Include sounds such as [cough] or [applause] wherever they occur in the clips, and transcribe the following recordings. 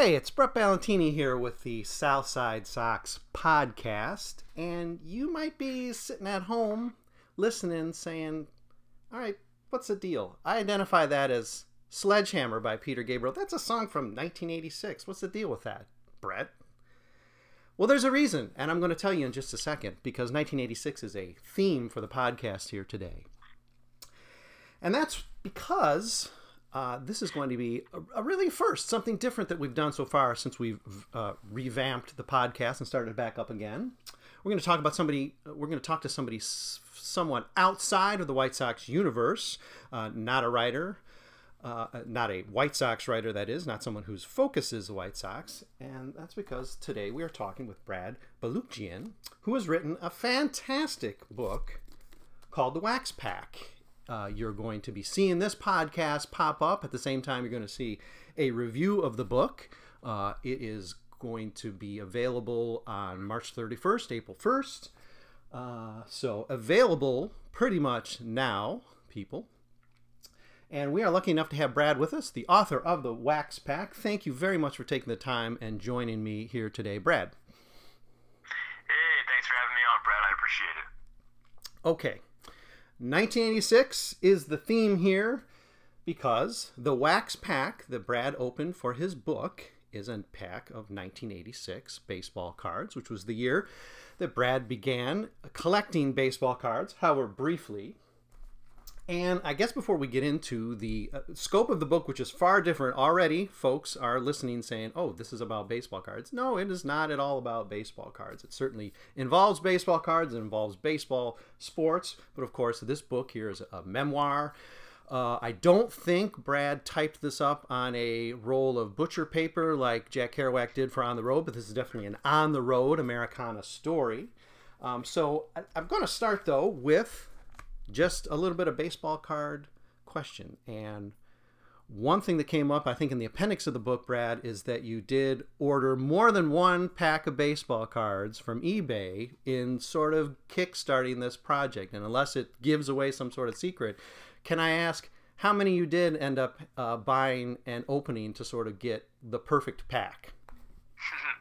Hey, it's Brett Ballantini here with the Southside Sox podcast, and you might be sitting at home listening saying, All right, what's the deal? I identify that as Sledgehammer by Peter Gabriel. That's a song from 1986. What's the deal with that, Brett? Well, there's a reason, and I'm going to tell you in just a second because 1986 is a theme for the podcast here today. And that's because uh, this is going to be a, a really first, something different that we've done so far since we've uh, revamped the podcast and started back up again. We're going to talk about somebody, we're going to talk to somebody s- somewhat outside of the White Sox universe, uh, not a writer, uh, not a White Sox writer, that is, not someone whose focus is the White Sox. And that's because today we are talking with Brad Balukjian, who has written a fantastic book called The Wax Pack. Uh, you're going to be seeing this podcast pop up at the same time you're going to see a review of the book. Uh, it is going to be available on March 31st, April 1st. Uh, so available pretty much now, people. And we are lucky enough to have Brad with us, the author of the Wax Pack. Thank you very much for taking the time and joining me here today, Brad. Hey, thanks for having me on, Brad. I appreciate it. Okay. 1986 is the theme here because the wax pack that Brad opened for his book is a pack of 1986 baseball cards, which was the year that Brad began collecting baseball cards, however, briefly. And I guess before we get into the uh, scope of the book, which is far different already, folks are listening saying, oh, this is about baseball cards. No, it is not at all about baseball cards. It certainly involves baseball cards, it involves baseball sports, but of course, this book here is a memoir. Uh, I don't think Brad typed this up on a roll of butcher paper like Jack Kerouac did for On the Road, but this is definitely an on the road Americana story. Um, so I, I'm going to start though with just a little bit of baseball card question. And one thing that came up, I think, in the appendix of the book, Brad, is that you did order more than one pack of baseball cards from eBay in sort of kickstarting this project. And unless it gives away some sort of secret, can I ask how many you did end up uh, buying and opening to sort of get the perfect pack? [laughs]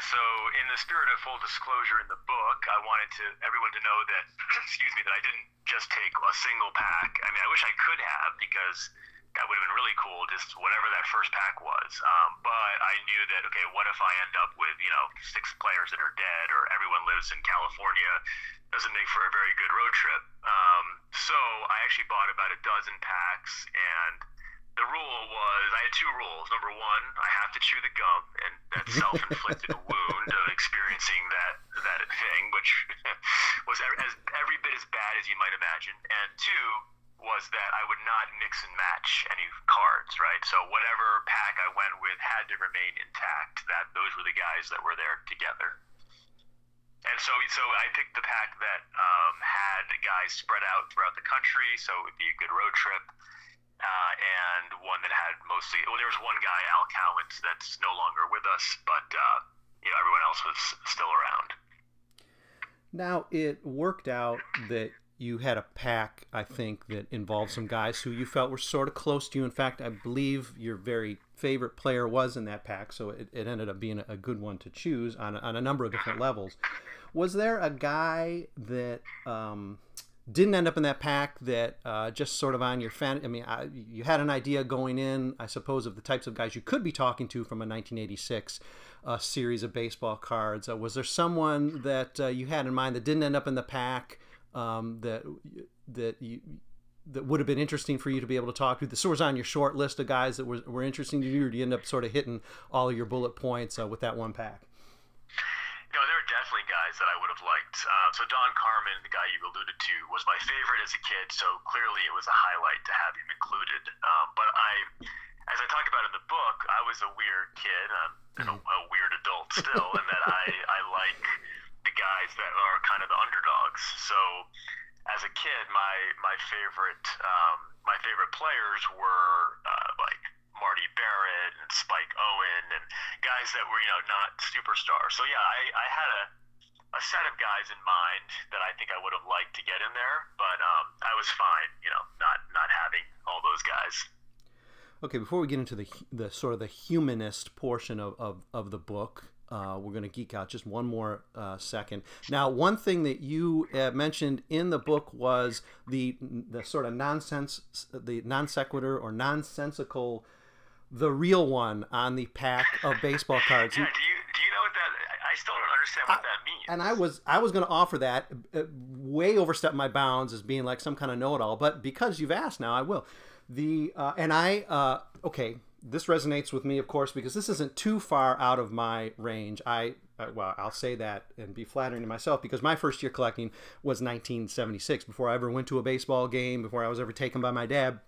So in the spirit of full disclosure in the book, I wanted to everyone to know that [clears throat] excuse me, that I didn't just take a single pack. I mean, I wish I could have because that would have been really cool, just whatever that first pack was. Um, but I knew that okay, what if I end up with you know six players that are dead, or everyone lives in California? Doesn't make for a very good road trip. Um, so I actually bought about a dozen packs and the rule was I had two rules. Number one, I have to chew the gum, and that [laughs] self-inflicted wound of experiencing that that thing, which [laughs] was as, every bit as bad as you might imagine, and two was that I would not mix and match any cards, right? So whatever pack I went with had to remain intact. That those were the guys that were there together. And so, so I picked the pack that um, had guys spread out throughout the country, so it would be a good road trip. And one that had mostly, well, there was one guy, Al Cowens, that's no longer with us, but uh, you know, everyone else was still around. Now it worked out that you had a pack, I think, that involved some guys who you felt were sort of close to you. In fact, I believe your very favorite player was in that pack, so it, it ended up being a good one to choose on, on a number of different levels. Was there a guy that um, didn't end up in that pack that uh, just sort of on your fan? I mean, I, you had an idea going in, I suppose, of the types of guys you could be talking to from a 1986 uh, series of baseball cards. Uh, was there someone that uh, you had in mind that didn't end up in the pack? um, that that you that would have been interesting for you to be able to talk to? This was on your short list of guys that were, were interesting to you, or do you end up sort of hitting all of your bullet points uh, with that one pack? Know, there are definitely guys that I would have liked. Uh, so Don Carman, the guy you alluded to, was my favorite as a kid. So clearly, it was a highlight to have him included. Um, but I, as I talk about in the book, I was a weird kid. I'm a, a weird adult still, and that I I like the guys that are kind of the underdogs. So as a kid, my my favorite um, my favorite players were uh, like Marty Barrett and Spike Owen and guys that were you know not superstars. So yeah, I, I had a a set of guys in mind that I think I would have liked to get in there, but um, I was fine, you know, not not having all those guys. Okay, before we get into the the sort of the humanist portion of, of, of the book, uh, we're going to geek out just one more uh, second. Now, one thing that you uh, mentioned in the book was the the sort of nonsense, the non sequitur or nonsensical, the real one on the pack of baseball cards. Yeah, do you do you know what that? I still don't understand what I, that means. And I was I was going to offer that, uh, way overstep my bounds as being like some kind of know it all. But because you've asked now, I will. The uh, and I uh, okay this resonates with me, of course, because this isn't too far out of my range. I uh, well, I'll say that and be flattering to myself because my first year collecting was 1976. Before I ever went to a baseball game, before I was ever taken by my dad,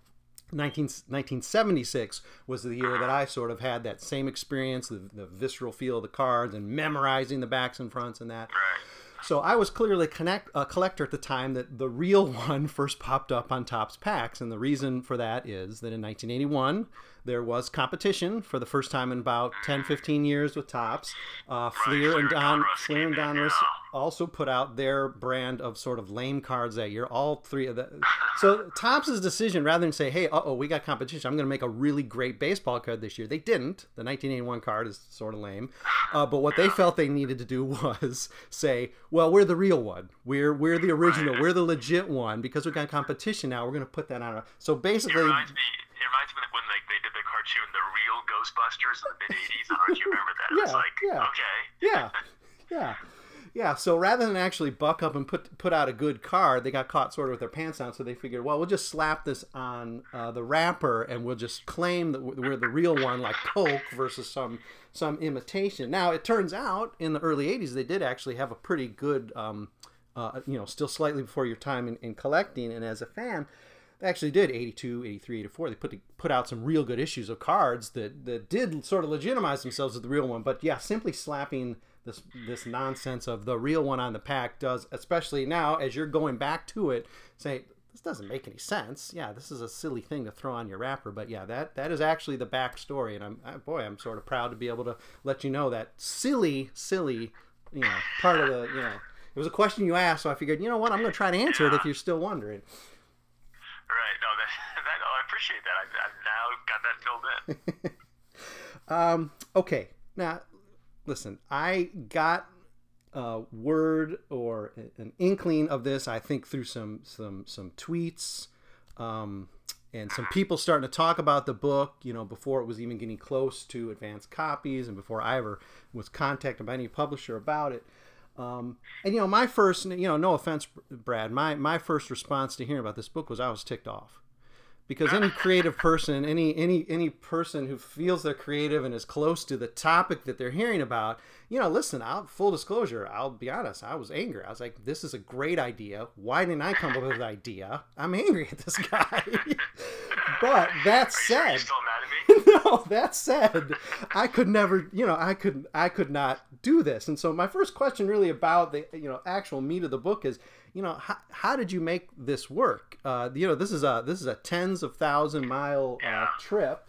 19, 1976 was the year that I sort of had that same experience, the, the visceral feel of the cards and memorizing the backs and fronts and that. So I was clearly connect, a collector at the time that the real [laughs] one first popped up on Topps packs, and the reason for that is that in 1981 there was competition for the first time in about 10, 15 years with Topps. Uh, Fleer and Don Fleer and Donruss also put out their brand of sort of lame cards that year. All three of the so Topps's decision rather than say, "Hey, uh oh, we got competition. I'm going to make a really great baseball card this year." They didn't. The 1981 card is sort of lame, uh, but what they felt they needed to do [laughs] was say, "Well, we're the real one. We're we're the original. We're the legit one because we got competition now. We're going to put that on." So basically. It reminds me, it reminds me when like they did the cartoon, the real Ghostbusters in the mid '80s. I don't know if you remember that. Yeah, it's like, yeah. okay, Yeah, yeah, yeah. So rather than actually buck up and put put out a good card, they got caught sort of with their pants down. So they figured, well, we'll just slap this on uh, the wrapper, and we'll just claim that we're the real one, like Coke versus some some imitation. Now it turns out in the early '80s they did actually have a pretty good. Um, uh, you know, still slightly before your time in, in collecting, and as a fan, they actually did 82 83 84 they put put out some real good issues of cards that that did sort of legitimize themselves as the real one but yeah simply slapping this this nonsense of the real one on the pack does especially now as you're going back to it say this doesn't make any sense yeah this is a silly thing to throw on your wrapper but yeah that that is actually the backstory and i'm I, boy i'm sort of proud to be able to let you know that silly silly you know part of the you know it was a question you asked so i figured you know what i'm going to try to answer it if you're still wondering right. No, that, [laughs] that oh, I appreciate that. I, I've now got that filled in. [laughs] um, okay, now listen. I got a word or an inkling of this. I think through some some some tweets, um, and some people starting to talk about the book. You know, before it was even getting close to advanced copies, and before I ever was contacted by any publisher about it. Um, and you know, my first, you know, no offense, Brad, my my first response to hearing about this book was I was ticked off because any creative person, any any any person who feels they're creative and is close to the topic that they're hearing about, you know, listen, I'll full disclosure, I'll be honest, I was angry. I was like, this is a great idea. Why didn't I come up with an idea? I'm angry at this [laughs] guy. but that said, [laughs] no, that said, I could never, you know, I could I could not do this. And so my first question really about the you know actual meat of the book is you know how, how did you make this work? Uh, you know this is a this is a tens of thousand mile uh, trip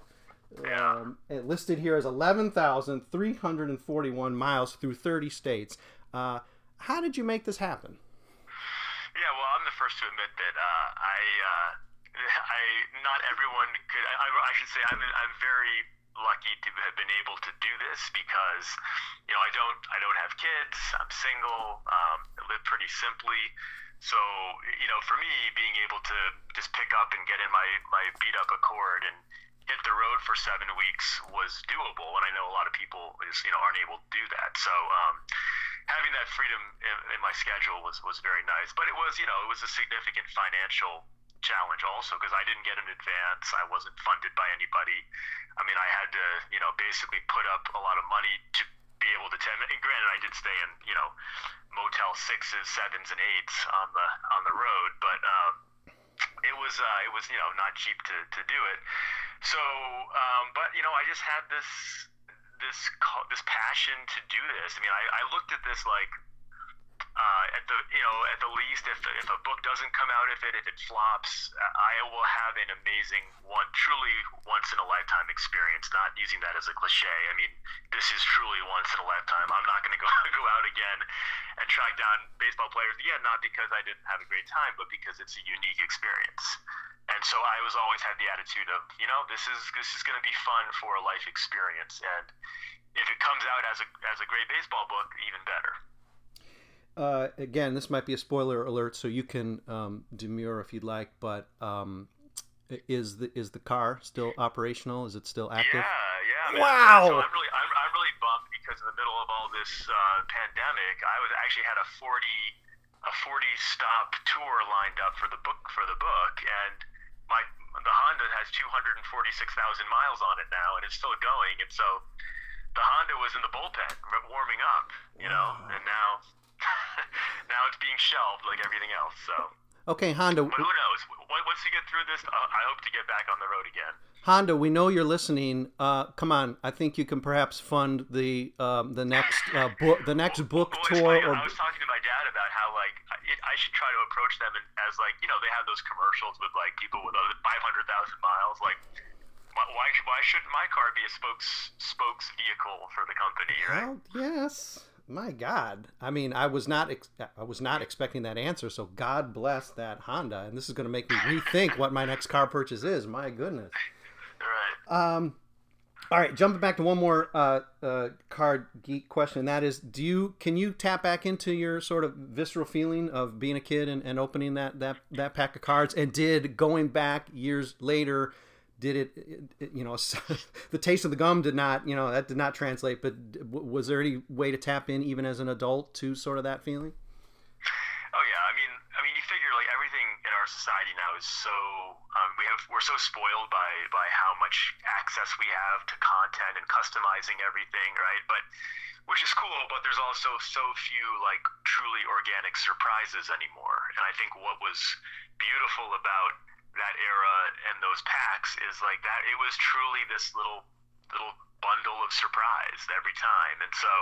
um, it listed here as 11,341 miles through 30 states. Uh, how did you make this happen? Yeah well i'm the first to admit that uh, i uh, [laughs] i not everyone could i, I should say i'm, I'm very lucky to have been able to do this because you know I don't I don't have kids. I'm single. Um, I live pretty simply. So you know for me being able to just pick up and get in my my beat up Accord and hit the road for seven weeks was doable. And I know a lot of people is you know aren't able to do that. So um, having that freedom in, in my schedule was was very nice. But it was you know it was a significant financial challenge also because I didn't get an advance. I wasn't funded by anybody. I mean, I had to, you know, basically put up a lot of money to be able to attend. And granted, I did stay in, you know, Motel sixes, sevens, and eights on the on the road, but um, it was uh, it was you know not cheap to to do it. So, um, but you know, I just had this this this passion to do this. I mean, I, I looked at this like uh, at the you know at the least if, if a book doesn't come out of it if it flops I will have an amazing one truly once in a lifetime experience not using that as a cliche. I mean this is truly once in a lifetime. I'm not going [laughs] to go go out again and track down baseball players. Again not because I didn't have a great time but because it's a unique experience. And so I was always had the attitude of you know this is this is going to be fun for a life experience. And if it comes out as a as a great baseball book even better uh, again, this might be a spoiler alert, so you can um, demur if you'd like. But um, is the is the car still operational? Is it still active? Yeah, yeah. Wow. So I'm really I'm, I'm really bummed because in the middle of all this uh, pandemic, I was actually had a 40 a 40 stop tour lined up for the book for the book, and my the Honda has 246,000 miles on it now, and it's still going. And so the Honda was in the bullpen warming up, you know, and now [laughs] now it's being shelved like everything else. So. Okay, Honda. But who knows? Once you get through this, I hope to get back on the road again. Honda, we know you're listening. Uh, come on, I think you can perhaps fund the um, the next uh, book the next [laughs] book well, tour. Or... I was talking to my dad about how like I should try to approach them as like you know they have those commercials with like people with 500,000 miles. Like why why shouldn't my car be a spokes spokes vehicle for the company? Right? Well, yes my God, I mean, I was not ex- I was not expecting that answer. So God bless that Honda, and this is going to make me rethink what my next car purchase is. My goodness. Right. Um. All right, jumping back to one more uh, uh, card geek question. and That is, do you can you tap back into your sort of visceral feeling of being a kid and, and opening that, that that pack of cards? And did going back years later did it, it, you know [laughs] the taste of the gum did not you know that did not translate but was there any way to tap in even as an adult to sort of that feeling? Oh yeah. I mean i mean you figure like everything in our society now is so um, we have we're so spoiled by by how much access we have to content and customizing everything right? But which is cool but there's also so few like truly organic surprises anymore. And i think what was beautiful about that era and those packs is like that it was truly this little little bundle of surprise every time. And so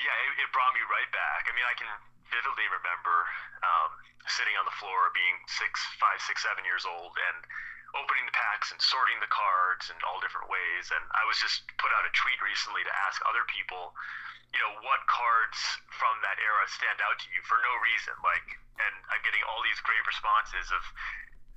yeah it, it brought me right back. I mean i can vividly remember um, sitting on the floor being six five six seven years old and opening the packs and sorting the cards in all different ways. And i was just put out a tweet recently to ask other people you know what cards from that era stand out to you for no reason. Like and i'm getting all these great responses of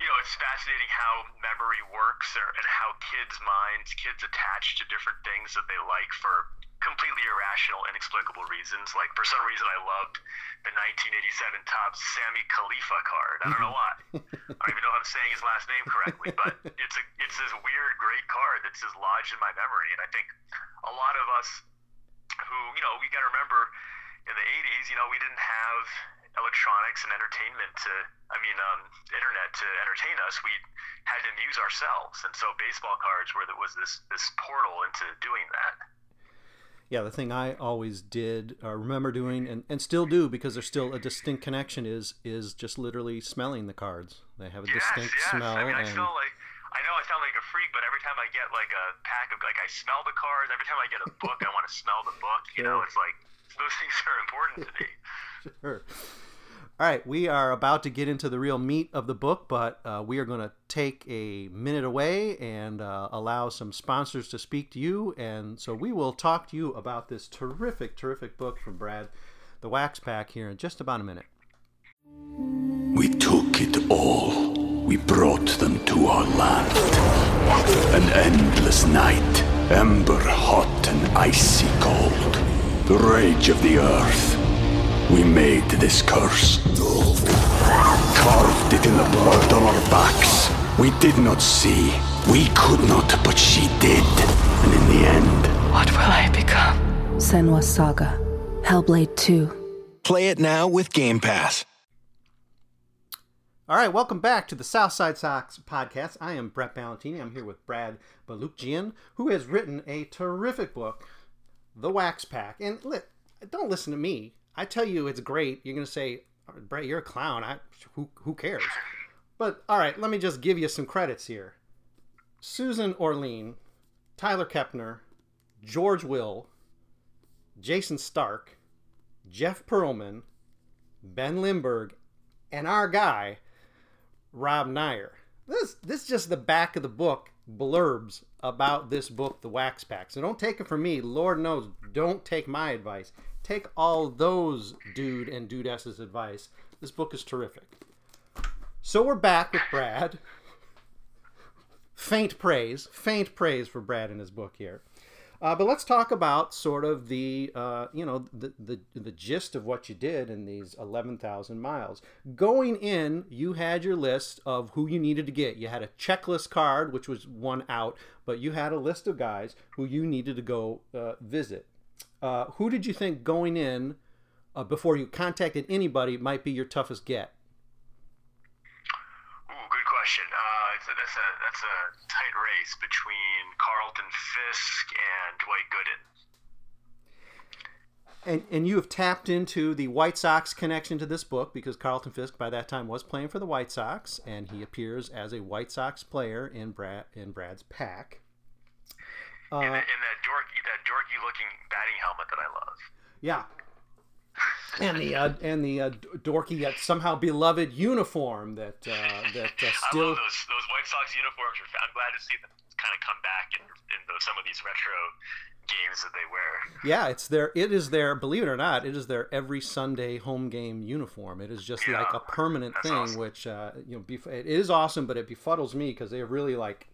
you know, it's fascinating how memory works or, and how kids' minds, kids attach to different things that they like for completely irrational, inexplicable reasons. Like, for some reason, I loved the 1987 Topps Sammy Khalifa card. I don't know why. [laughs] I don't even know if I'm saying his last name correctly, but [laughs] it's a it's this weird, great card that's just lodged in my memory. And I think a lot of us who, you know, we got to remember in the 80s, you know, we didn't have electronics and entertainment to, I mean, um, internet to entertain us. We had to amuse ourselves, and so baseball cards were that was this this portal into doing that. Yeah, the thing I always did, uh, remember doing, and, and still do because there's still a distinct connection is is just literally smelling the cards. They have a yes, distinct yes. smell. I mean, I and... feel like I know I sound like a freak, but every time I get like a pack of like I smell the cards. Every time I get a book, I want to smell the book. You know, it's like those things are important to me. [laughs] sure. All right, we are about to get into the real meat of the book, but uh, we are going to take a minute away and uh, allow some sponsors to speak to you. And so we will talk to you about this terrific, terrific book from Brad, The Wax Pack, here in just about a minute. We took it all. We brought them to our land. An endless night, ember hot and icy cold. The rage of the earth. We made this curse. Carved it in the blood on our backs. We did not see. We could not, but she did. And in the end, What will I become? Senua's Saga. Hellblade 2. Play it now with Game Pass. All right, welcome back to the Southside Sox podcast. I am Brett Ballantini. I'm here with Brad Balukjian, who has written a terrific book, The Wax Pack. And li- don't listen to me. I tell you it's great. You're to say, Brett, you're a clown. I, who, who cares? But all right, let me just give you some credits here. Susan Orlean, Tyler Kepner, George Will, Jayson Stark, Jeff Pearlman, Ben Lindbergh, and our guy, Rob Neyer. This this is just the back of the book blurbs about this book, The Wax Pack. So don't take it from me. Lord knows, don't take my advice. Take all those dude and dudesses advice. This book is terrific. So we're back with Brad. Faint praise, faint praise for Brad and his book here. Uh, but let's talk about sort of the uh, you know the, the the gist of what you did in these eleven thousand miles. Going in, you had your list of who you needed to get. You had a checklist card, which was one out, but you had a list of guys who you needed to go uh, visit. Uh, who did you think going in uh, before you contacted anybody might be your toughest get? Ooh, good question. Uh, it's a, that's a that's a tight race between Carlton Fisk and Dwight Gooden. And, and you have tapped into the White Sox connection to this book because Carlton Fisk by that time was playing for the White Sox and he appears as a White Sox player in Brad in Brad's pack. Uh, in, the, in that dorky that dorky looking batting helmet that I love. Yeah. [laughs] and the uh, and the uh, dorky yet somehow beloved uniform that uh, that uh, still. [laughs] I love those those White Sox uniforms. I'm glad to see them kind of come back in, in those, some of these retro games that they wear. Yeah, it's their. It is their. Believe it or not, it is their every Sunday home game uniform. It is just Yeah, like a permanent thing, awesome. which uh, you know, bef- it is awesome, but it befuddles me because they are really like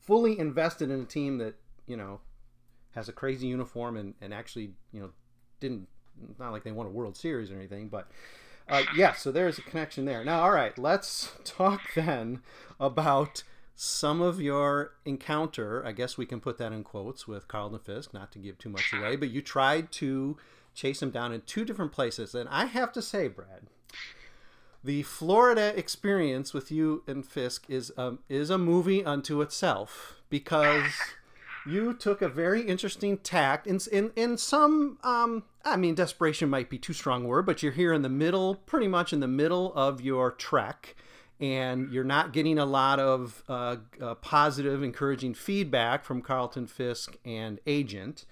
fully invested in a team that you know has a crazy uniform and and actually you know didn't not like they won a World Series or anything, but. Uh, yeah, so there's a connection there. Now, all right, let's [laughs] talk then about some of your encounter. I guess we can put that in quotes with Carlton Fisk, not to give too much away, but you tried to chase him down in two different places. And I have to say, Brad, the Florida experience with you and Fisk is um, is a movie unto itself because you took a very interesting tact in in, in some um, I mean desperation might be too strong a word, but you're here in the middle, pretty much in the middle of your trek, and you're not getting a lot of uh, uh, positive, encouraging feedback from Carlton Fisk and Agent.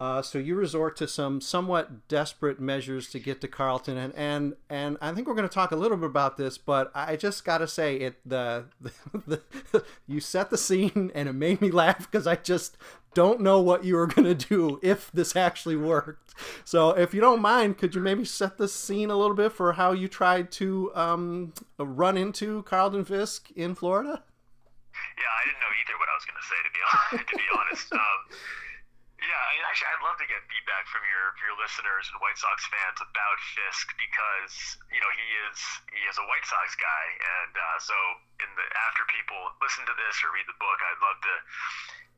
Uh, so you resort to some somewhat desperate measures to get to Carlton, and and, and I think we're going to talk a little bit about this. But I just got to say, it the, the, [laughs] the you set the scene, and it made me laugh because I just don't know what you were going to do if this actually worked. So if you don't mind, could you maybe set the scene a little bit for how you tried to um, run into Carlton Fisk in Florida? Yeah, I didn't know either what I was going to say to be honest. [laughs] to be honest, um, yeah, I mean, actually, I'd love to get feedback from your your listeners and White Sox fans about Fisk because you know he is he is a White Sox guy, and uh, so in the after people listen to this or read the book, I'd love to.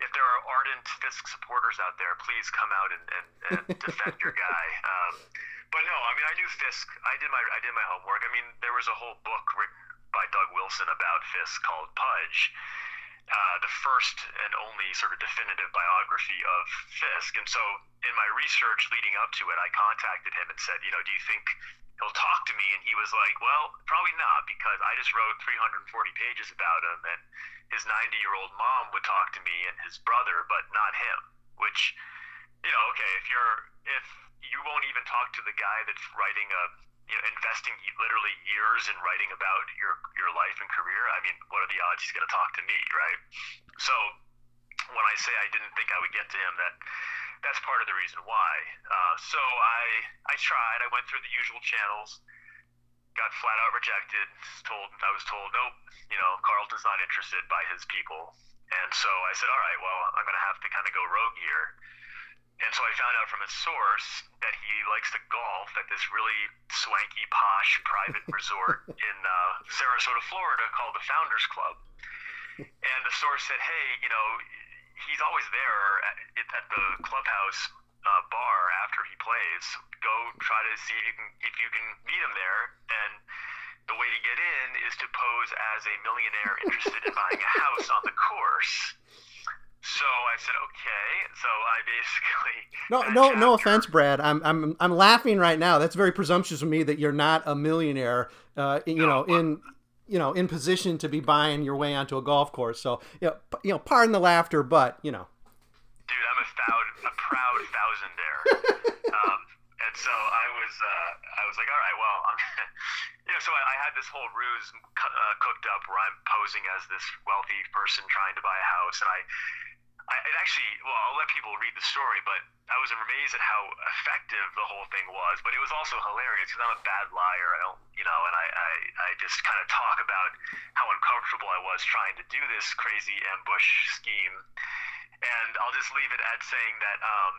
If there are ardent Fisk supporters out there, please come out and, and, and defend your guy. [laughs] Um, but no, I mean, I knew Fisk. I did my I did my homework. I mean, there was a whole book written by Doug Wilson about Fisk called Pudge. Uh, the first and only sort of definitive biography of Fisk. And so, in my research leading up to it, I contacted him and said, you know, do you think he'll talk to me? And he was like, well, probably not, because I just wrote 340 pages about him, and his 90 year old mom would talk to me and his brother, but not him. Which, you know, okay, if you're if you won't even talk to the guy that's writing a you know, investing literally years in writing about your your life and career. I mean, what are the odds he's going to talk to me, right? So when I say I didn't think I would get to him, that that's part of the reason why. Uh, so I I tried. I went through the usual channels. Got flat out rejected. Told I was told nope. You know, Carlton's not interested by his people. And so I said, all right, well, I'm going to have to kind of go rogue here and so I found out from a source that he likes to golf at this really swanky, posh private [laughs] resort in uh, Sarasota, Florida called the Founders Club. And the source said, hey, you know, he's always there at, at the clubhouse uh, bar after he plays. Go try to see if you can if you can meet him there. And the way to get in is to pose as a millionaire interested in buying a house on the course. So I said, okay. So I [laughs] basically no, no, chapter, no offense, Brad. I'm, I'm, I'm laughing right now. That's very presumptuous of me that you're not a millionaire. Uh, you no, know, in you know, in position to be buying your way onto a golf course. So you know, you know, pardon the laughter, but you know. Dude, I'm a, thou- a proud thousandaire. [laughs] um, and so I was, uh, I was like, all right, well, I'm, [laughs] you know, so I, I had this whole ruse uh, cooked up where I'm posing as this wealthy person trying to buy a house, and I I, it actually, well, I'll let people read the story, but I was amazed at how effective the whole thing was. But it was also hilarious because I'm a bad liar. I don't, you know, and I, I, I just kind of talk about how uncomfortable I was trying to do this crazy ambush scheme. And I'll just leave it at saying that um,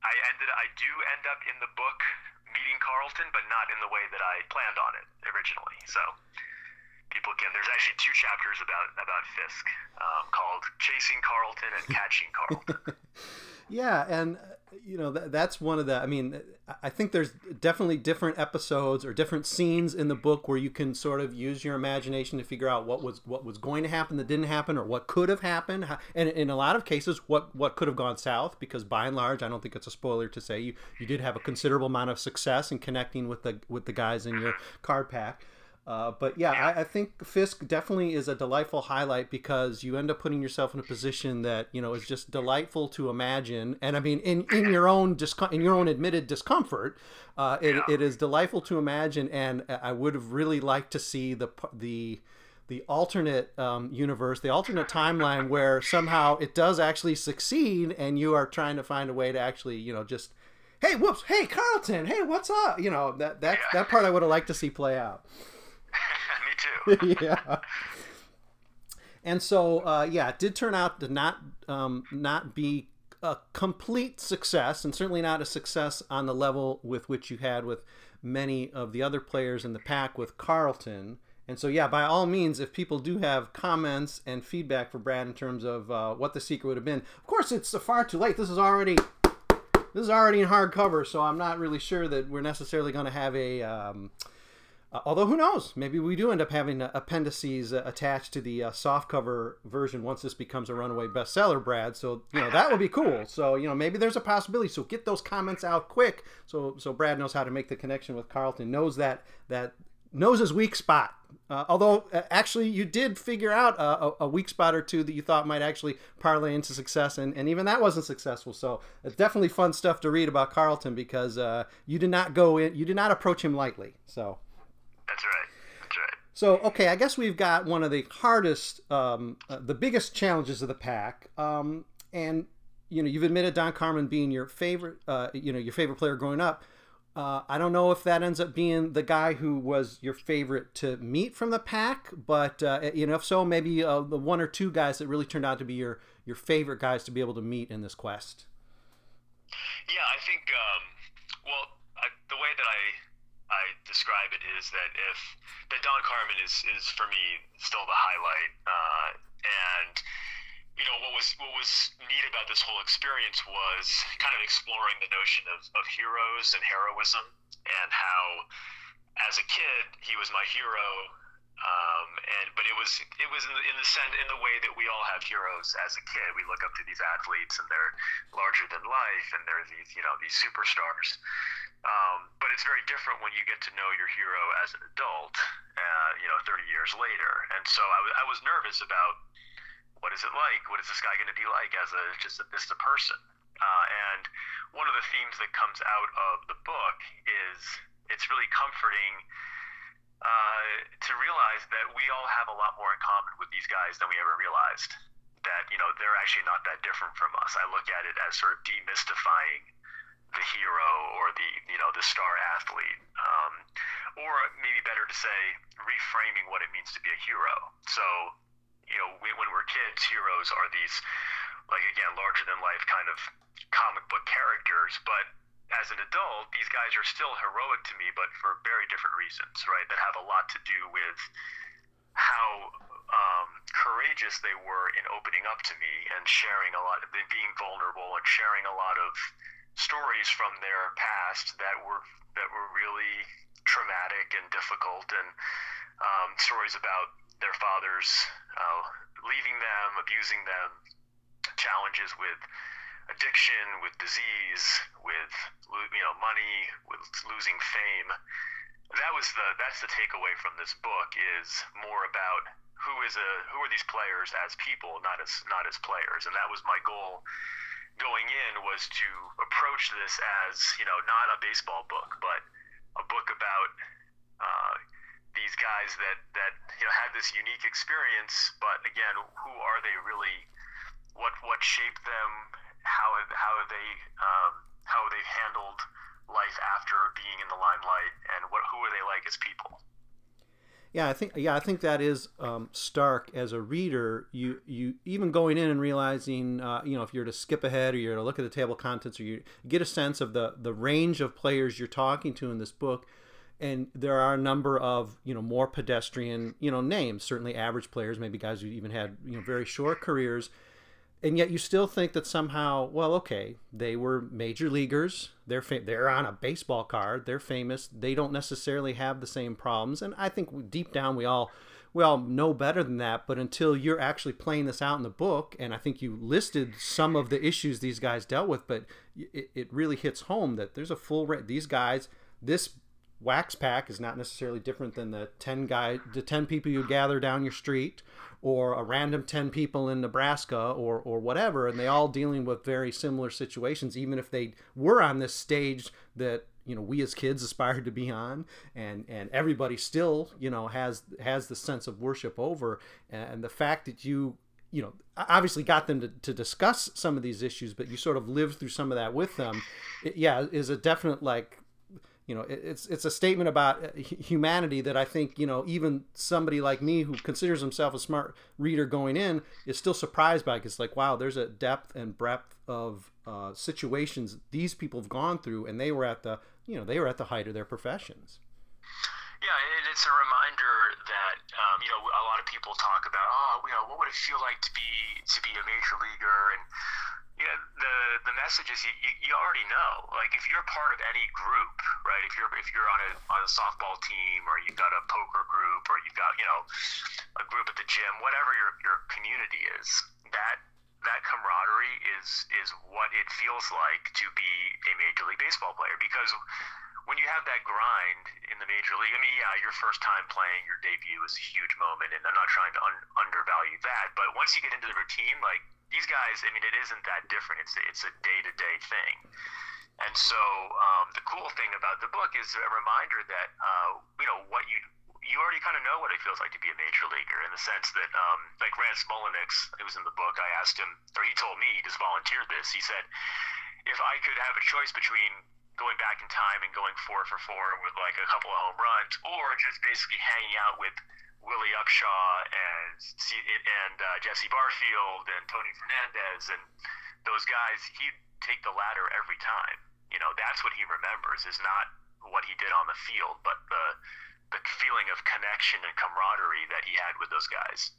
I ended, I do end up in the book meeting Carlton, but not in the way that I planned on it originally. So people can. There's actually two chapters about about Fisk um, called "Chasing Carlton" and "Catching Carlton." [laughs] yeah, and you know that, that's one of the. I mean, I think there's definitely different episodes or different scenes in the book where you can sort of use your imagination to figure out what was what was going to happen that didn't happen or what could have happened, and in a lot of cases, what what could have gone south. Because by and large, I don't think it's a spoiler to say you you did have a considerable amount of success in connecting with the with the guys in your card pack. Uh, but yeah, I, I, think Fisk definitely is a delightful highlight because you end up putting yourself in a position that you know is just delightful to imagine. And I mean, in, in your own discom- in your own admitted discomfort, uh, it, yeah. it is delightful to imagine. And I would have really liked to see the the the alternate um, universe, the alternate timeline where somehow it does actually succeed, and you are trying to find a way to actually, you know, just hey, whoops, hey, Carlton, hey, what's up? You know, that that that part I would have liked to see play out. [laughs] Me too. [laughs] yeah. And so, uh, yeah, it did turn out to not um, not be a complete success, and certainly not a success on the level with which you had with many of the other players in the pack with Carlton. And so, yeah, by all means, if people do have comments and feedback for Brad in terms of uh, what the secret would have been, of course, it's far too late. This is already this is already in hardcover, so I'm not really sure that we're necessarily going to have a um, uh, although who knows? Maybe we do end up having uh, appendices uh, attached to the uh, softcover version once this becomes a runaway bestseller, Brad. So you know that would be cool. So you know maybe there's a possibility. So get those comments out quick. So so Brad knows how to make the connection with Carlton. Knows that that knows his weak spot. Uh, although uh, actually you did figure out a, a, weak spot or two that you thought might actually parlay into success, and, and even that wasn't successful. So it's definitely fun stuff to read about Carlton because you did not go in, you did not approach him lightly. So. That's right. That's right. So, okay, I guess we've got one of the hardest, um, uh, the biggest challenges of the pack. Um, and, you know, you've admitted Don Carman being your favorite, uh, you know, your favorite player growing up. Uh, I don't know if that ends up being the guy who was your favorite to meet from the pack, but uh, you know, if so, maybe uh, the one or two guys that really turned out to be your your favorite guys to be able to meet in this quest. Yeah, I think. Um, well, I, the way that I I describe it is that if that Don Carman is is for me still the highlight, uh, and you know what was what was neat about this whole experience was kind of exploring the notion of, of heroes and heroism and how as a kid he was my hero um, and but it was it was in the, in the sense in the way that we all have heroes as a kid. We look up to these athletes and they're larger than life and they're these you know these superstars um, but it's very different when you get to know your hero as an adult uh, you know 30 years later and so I, w- I was nervous about what is it like? What is this guy going to be like as a just a, just a person? Uh, and one of the themes that comes out of the book is it's really comforting uh, to realize that we all have a lot more in common with these guys than we ever realized. That you know they're actually not that different from us. I look at it as sort of demystifying the hero or the you know the star athlete, um, or maybe better to say reframing what it means to be a hero. So you know, we, when we're kids, heroes are these, like again, larger than life kind of comic book characters. But as an adult, these guys are still heroic to me, but for very different reasons, right? That have a lot to do with how um, courageous they were in opening up to me and sharing a lot being vulnerable and sharing a lot of stories from their past that were that were really traumatic and difficult and um, stories about their fathers uh, leaving them, abusing them, challenges with addiction, with disease, with you know money, with losing fame. That was the that's the takeaway from this book is more about who is a who are these players as people, not as not as players, and that was my goal going in was to approach this as you know not a baseball book, but a book about uh, these guys that that you know had this unique experience, but again, who are they really? What what shaped them? How have, how have they um, how have they handled life after being in the limelight, and what who are they like as people? Yeah, I think yeah, I think that is um, stark as a reader. You you even going in and realizing, uh, you know, if you're to skip ahead or you're to look at the table of contents, or you get a sense of the the range of players you're talking to in this book and there are a number of you know more pedestrian you know names certainly average players maybe guys who even had you know very short careers and yet you still think that somehow well okay they were major leaguers. They're fam- they're on a baseball card. They're famous. They don't necessarily have the same problems. And i think deep down we all we all know better than that. But until you're actually playing this out in the book and i think you listed some of the issues these guys dealt with but it, it really hits home that there's a full ra- these guys this wax pack is not necessarily different than the 10 guy the 10 people you gather down your street or a random 10 people in Nebraska or or whatever and they all dealing with very similar situations even if they were on this stage that you know we as kids [laughs] aspired to be on and and everybody still you know has has the sense of worship over. And the fact that you you know obviously got them to, to discuss some of these issues but you sort of lived through some of that with them it, yeah is a definite like you know it's it's a statement about uh, humanity that I think you know even somebody like me who considers himself a smart reader going in is still surprised by because it's like wow there's a depth and breadth of uh, situations these people have gone through and they were at the you know they were at the height of their professions. Yeah, and it's a reminder that um, you know a lot of people talk about oh you know what would it feel like to be to be a major leaguer and yeah, the the message is you, you, you already know. Like if you're part of any group, right? If you're if you're on a on a softball team or you've got a poker group or you've got you know a group at the gym, whatever your your community is, that that camaraderie is is what it feels like to be a major league baseball player because when you have that grind in the major league, I mean, yeah, your first time playing your debut is a huge moment, and I'm not trying to un- undervalue that. But once you get into the routine, like these guys, I mean, it isn't that different. It's it's a day to day thing. And so um, the cool thing about the book is a reminder that uh, you know what you you already kind of know what it feels like to be a major leaguer in the sense that um, like Rance Mulliniks, it was in the book. I asked him, or he told me, he just volunteered this. He said, if I could have a choice between going back in time and going four for four with like a couple of home runs, or just basically hanging out with Willie Upshaw and and uh, Jesse Barfield and Tony Fernandez and those guys, he'd take the ladder every time. You know, that's what he remembers is not what he did on the field, but the the feeling of connection and camaraderie that he had with those guys.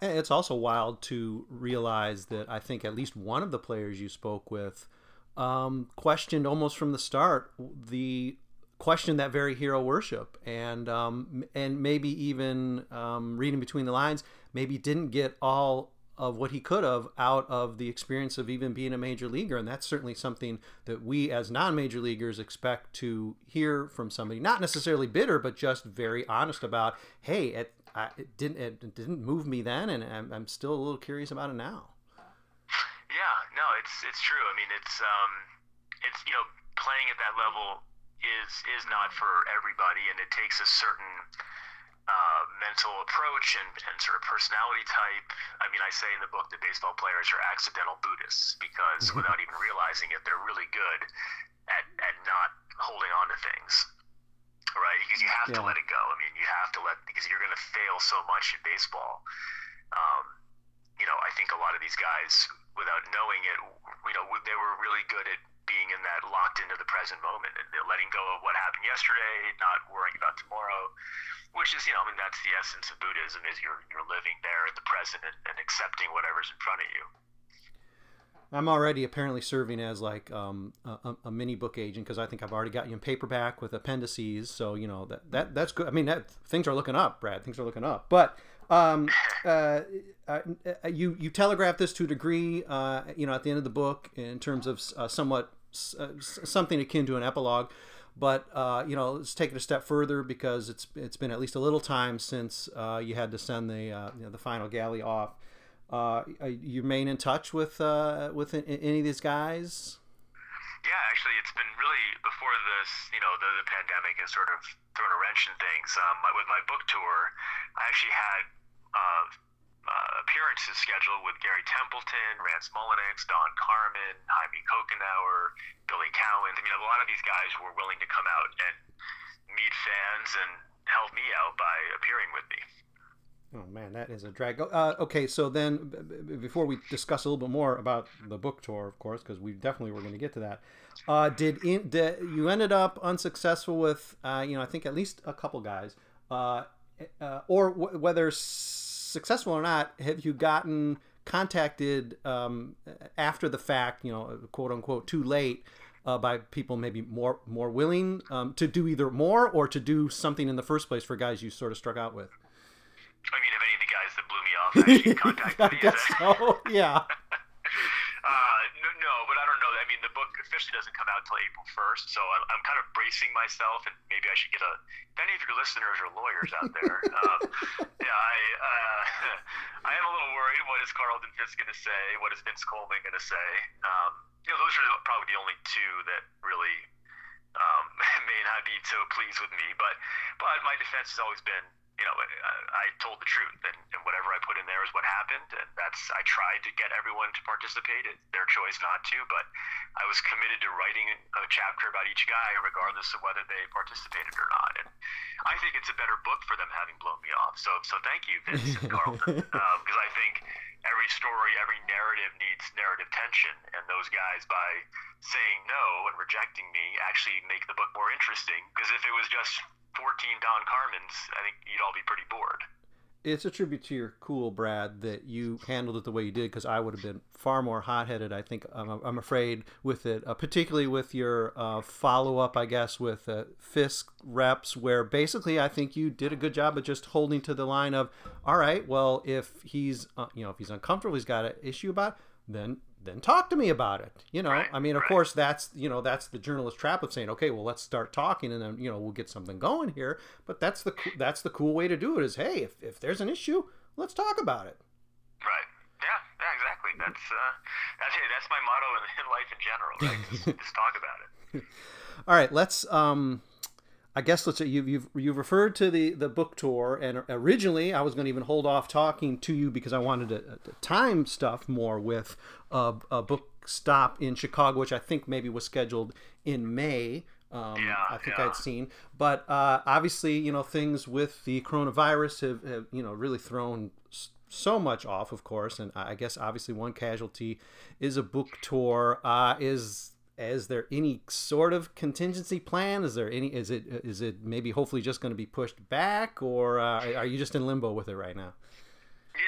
It's also wild to realize that I think at least one of the players you spoke with um, questioned almost from the start the question that very hero worship, and um, and maybe even um, reading between the lines, maybe didn't get all of what he could have out of the experience of even being a major leaguer. And that's certainly something that we as non major leaguers expect to hear from somebody, not necessarily bitter, but just very honest about, hey, it, I, it didn't, it didn't move me then. And I'm, I'm still a little curious about it now. Yeah, no, it's, it's true. I mean, it's, um, it's, you know, playing at that level is, is not for everybody and it takes a certain, uh, mental approach and, and sort of personality type. I mean, I say in the book that baseball players are accidental Buddhists because without even realizing it, they're really good at, at not holding on to things, right? Because you have yeah. to let it go. I mean, you have to let, because you're going to fail so much in baseball. Um, you know, I think a lot of these guys, without knowing it, you know, they were really good at being in that locked into the present moment and letting go of what happened yesterday, not worrying about tomorrow which is you know I mean that's the essence of Buddhism is you're you're living there at the present and, and accepting whatever's in front of you. I'm already apparently serving as like um, a, a, mini book agent because I think I've already got you in paperback with appendices. So you know that that that's good. I mean, that things are looking up, Brad. Things are looking up. But um, [laughs] uh, uh, you you telegraph this to a degree, uh, you know, at the end of the book in terms of uh, somewhat uh, something akin to an epilogue. But uh, you know, let's take it a step further because it's it's been at least a little time since uh, you had to send the uh, you know, the final galley off. Uh, you remain in touch with uh, with any of these guys? Yeah, actually, it's been really before this. You know, the, the pandemic has sort of thrown a wrench in things. Um, with my book tour, I actually had uh, uh, appearances scheduled with Gary Templeton, Rance Mulliniks, Don Carman, Jaime Cocanower, Billy Cowens. I mean, a lot of these guys were willing to come out and meet fans and help me out by appearing with me. Oh man, that is a drag. Uh, okay, so then before we discuss a little bit more about the book tour, of course, because we definitely were going to get to that. Uh, did, in, did you ended up unsuccessful with uh, you know I think at least a couple guys, uh, uh, or w- whether successful or not, have you gotten contacted um, after the fact, you know, quote unquote, too late? Uh, by people maybe more more willing um, to do either more or to do something in the first place for guys you sort of struck out with. I mean, have any of the guys that blew me off [laughs] actually contacted me? I guess so. Yeah. [laughs] uh, no, no, but I don't know. I mean, the book officially doesn't come out until April 1st, so I'm, I'm kind of bracing myself, and maybe I should get a. If any of your listeners are lawyers out there, [laughs] um, yeah, I uh, [laughs] I am a little worried. What is Carlton Fisk going to say? What is Vince Coleman going to say? Um, you know, those are probably the only two that really um, [laughs] may not be so pleased with me. But but my defense has always been you know, I, I told the truth, and, and whatever I put in there is what happened, and that's I tried to get everyone to participate. It's their choice not to, but I was committed to writing a chapter about each guy, regardless of whether they participated or not. And I think it's a better book for them having blown me off. So, so thank you, Vince and [laughs] Carlton, because um, I think every story, every narrative needs narrative tension, and those guys by saying no and rejecting me actually make the book more interesting. Because if it was just 14 Don Carmans, I think you'd all be pretty bored. It's a tribute to your cool, Brad, that you handled it the way you did because I would have been far more hot headed, I think, I'm, I'm, afraid, with it, uh, particularly with your uh, follow up, I guess, with uh, Fisk reps, where basically I think you did a good job of just holding to the line of, all right, well, if he's, uh, you know, if he's uncomfortable, he's got an issue about, it, then then talk to me about it. You know, right, I mean, of right. course, that's you know that's the journalist trap of saying, okay, well, let's start talking, and then you know we'll get something going here. But that's the that's the cool way to do it. Is hey, if, if there's an issue, let's talk about it. Right. Yeah. Yeah. Exactly. That's uh, that's it. That's my motto in, in life in general. Right. just, [laughs] just talk about it. All right. Let's um I guess let's say you've, you've, you've referred to the, the book tour, and originally I was going to even hold off talking to you because I wanted to, to time stuff more with a, a, book stop in Chicago, which I think maybe was scheduled in May. Um, yeah, I think yeah. I'd seen, but uh, obviously, you know, things with the coronavirus have, have you know really thrown so much off, of course, and I guess obviously one casualty is a book tour. Uh, is is there any sort of contingency plan? Is there any? Is it is it maybe hopefully just going to be pushed back, or uh, are you just in limbo with it right now? Yeah,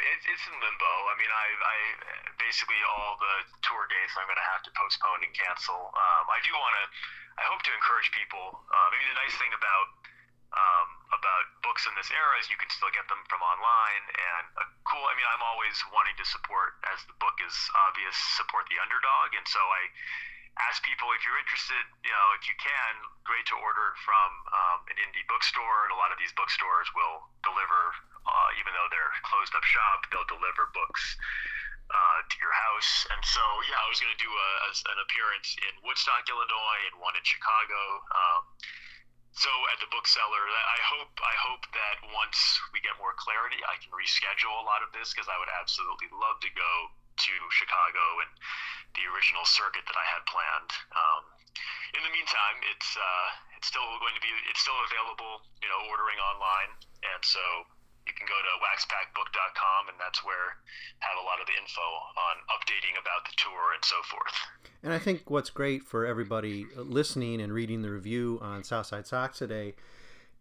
it, it's in limbo. I mean, I, I basically all the tour dates I'm going to have to postpone and cancel. Um, I do want to. I hope to encourage people. Uh, maybe the nice thing about um, about books in this era is you can still get them from online and uh, cool. I mean, I'm always wanting to support, as the book is obvious, support the underdog, and so I ask people if you're interested, you know, if you can, great to order from um, an indie bookstore. And a lot of these bookstores will deliver, uh, even though they're closed up shop, they'll deliver books uh, to your house. And so, yeah, I was going to do a, a, an appearance in Woodstock, Illinois, and one in Chicago. Um, so at the bookseller, I hope I hope that once we get more clarity, I can reschedule a lot of this because I would absolutely love to go to Chicago and the original circuit that I had planned. Um, in the meantime, it's uh, it's still going to be it's still available, you know, ordering online, and so you can go to waxpackbook.com, and that's where have a lot of the info on updating about the tour and so forth. And I think what's great for everybody listening and reading the review on Southside Sox today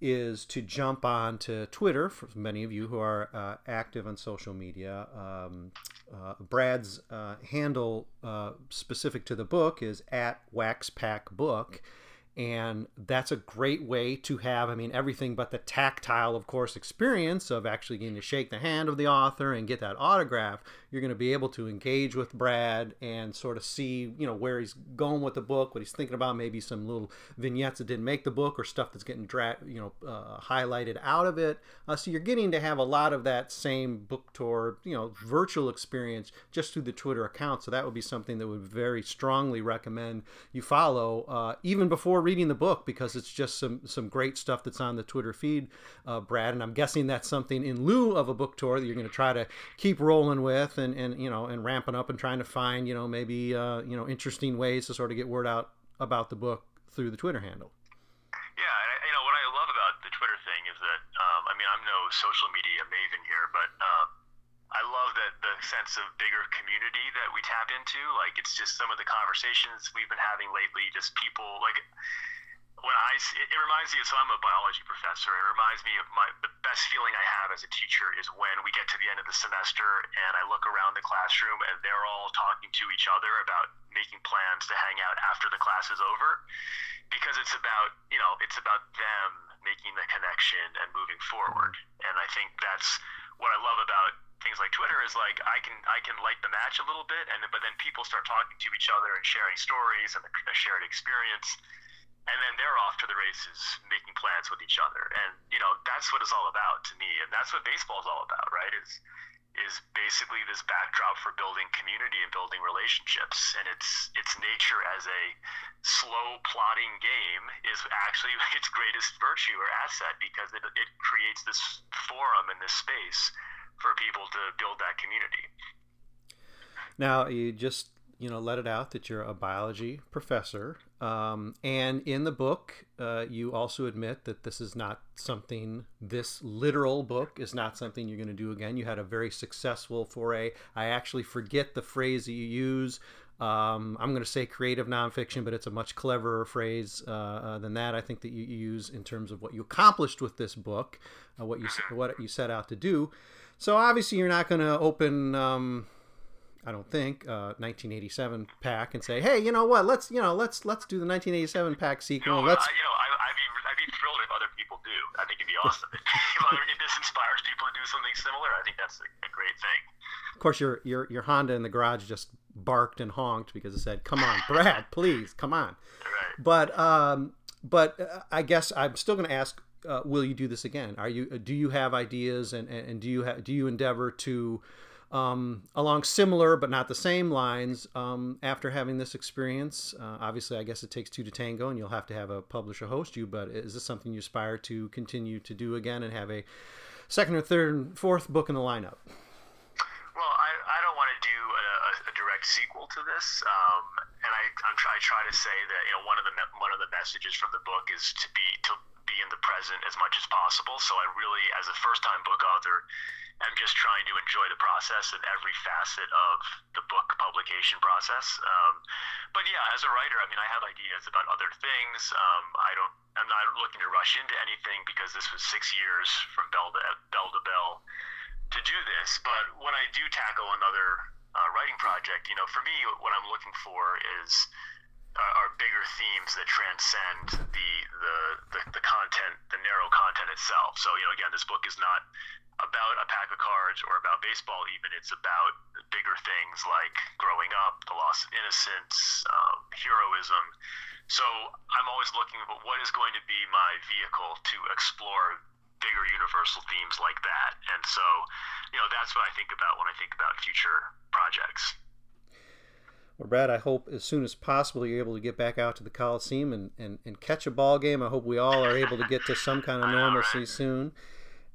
is to jump on to Twitter for many of you who are uh, active on social media. Um, uh, Brad's uh, handle uh, specific to the book is at waxpackbook and that's a great way to have i mean everything but the tactile of course experience of actually getting to shake the hand of the author and get that autograph you're going to be able to engage with brad and sort of see you know where he's going with the book what he's thinking about maybe some little vignettes that didn't make the book or stuff that's getting dra- you know uh, highlighted out of it. Uh, so you're getting to have a lot of that same book tour you know virtual experience just through the twitter account. So that would be something that would very strongly recommend you follow uh, even before reading the book because it's just some some great stuff that's on the Twitter feed, uh, Brad. And I'm guessing that's something in lieu of a book tour that you're going to try to keep rolling with and and you know and ramping up and trying to find you know maybe uh, you know interesting ways to sort of get word out about the book through the Twitter handle. Yeah, you know what I love about the Twitter thing is that um, I mean I'm no social media maven here, but um, I love that the sense of bigger community that we tap into. Like it's just some of the conversations we've been having lately. Just people like when I it, it reminds me. Of, so I'm a biology professor. It reminds me of my the best feeling I have as a teacher is when we get to the end of the semester and I look around the classroom and they're all talking to each other about making plans to hang out after the class is over because it's about you know it's about them making the connection and moving forward. And I think that's what I love about things like Twitter is like I can I can light the match a little bit, and but then people start talking to each other and sharing stories and a shared experience, and then they're off to the races making plans with each other, and you know that's what it's all about to me, and that's what baseball is all about, right? Is is basically this backdrop for building community and building relationships and it's its nature as a slow plotting game is actually [laughs] its greatest virtue or asset because it, it creates this forum and this space for people to build that community. Now, you just you know let it out that you're a biology professor, um, and in the book, uh, you also admit that this is not something. This literal book is not something you're going to do again. You had a very successful foray. I actually forget the phrase that you use. Um, I'm going to say creative nonfiction, but it's a much cleverer phrase uh, uh, than that. I think that you use in terms of what you accomplished with this book, uh, what you what you set out to do. So obviously, you're not going to open. Um, I don't think uh, 1987 pack and say, hey, you know what? Let's you know let's let's do the 1987 pack sequel. No, let's I, you know I, would be I'd be thrilled if other people do. I think it'd be awesome [laughs] if this inspires people to do something similar. I think that's a, a great thing. Of course, your your your Honda in the garage just barked and honked because it said, "Come on, Brad, please, come on." [laughs] Right. But um, but uh, I guess I'm still going to ask uh, will you do this again? Are you do you have ideas and, and, and do you ha- do you endeavor to um, along similar but not the same lines um, after having this experience? Uh, obviously, I guess it takes two to tango, and you'll have to have a publisher host you. But is this something you aspire to continue to do again and have a second or third and fourth book in the lineup? Well, I, I don't want to do a, a direct sequel to this. Um, and I, I'm I try to say that you know one of the one of the messages from the book is to be to be in the present as much as possible. So I really, as a first time book author, am just trying to enjoy the process and every facet of the book publication process. Um, but yeah, as a writer, I mean, I have ideas about other things. Um, I don't, I'm not looking to rush into anything because this was six years from bell to bell to bell to do this. But when I do tackle another uh, writing project, you know, for me, what I'm looking for is uh, are bigger themes that transcend the, the, the the content, the narrow content itself. So you know, again, this book is not about a pack of cards or about baseball. Even it's about bigger things like growing up, the loss of innocence, um, heroism. So I'm always looking at what is going to be my vehicle to explore bigger universal themes like that. And so, you know, that's what I think about when I think about future projects. Well, Brad, I hope as soon as possible you're able to get back out to the Coliseum and, and, and catch a ball game. I hope we all are able to get to some kind of normalcy right? soon.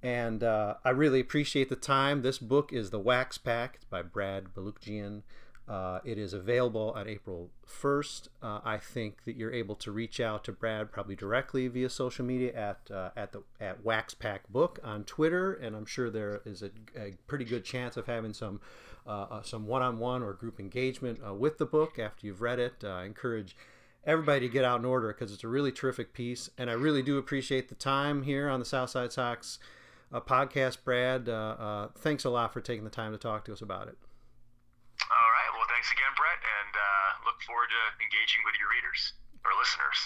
And uh, I really appreciate the time. This book is The Wax Pack. By Brad Balukjian. Uh, it is available on April 1st. Uh, I think that you're able to reach out to Brad probably directly via social media at uh, at the at Waxpack Book on Twitter, and I'm sure there is a, a pretty good chance of having some uh, uh, some one-on-one or group engagement uh, with the book after you've read it. I encourage everybody to get out and order because it's a really terrific piece, and I really do appreciate the time here on the Southside Sox podcast, Brad. thanks a lot for taking the time to talk to us about it All right. Well, thanks again, Brett, and uh, look forward to engaging with your readers or listeners.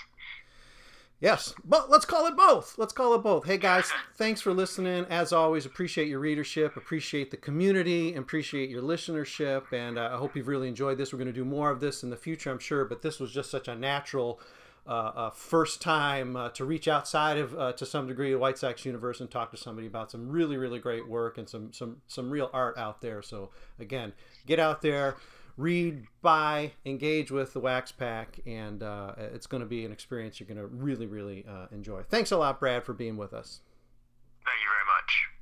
Yes, but let's call it both. Let's call it both. Hey guys, thanks for listening. As always, appreciate your readership, appreciate the community, appreciate your listenership, and uh, I hope you've really enjoyed this. We're going to do more of this in the future, I'm sure, but this was just such a natural uh, uh, first time uh, to reach outside of uh, to some degree the White Sox universe and talk to somebody about some really really great work and some some some real art out there. So again, get out there read, buy, engage with the Wax Pack, and uh, it's going to be an experience you're going to really, really uh, enjoy. Thanks a lot, Brad, for being with us. Thank you very much.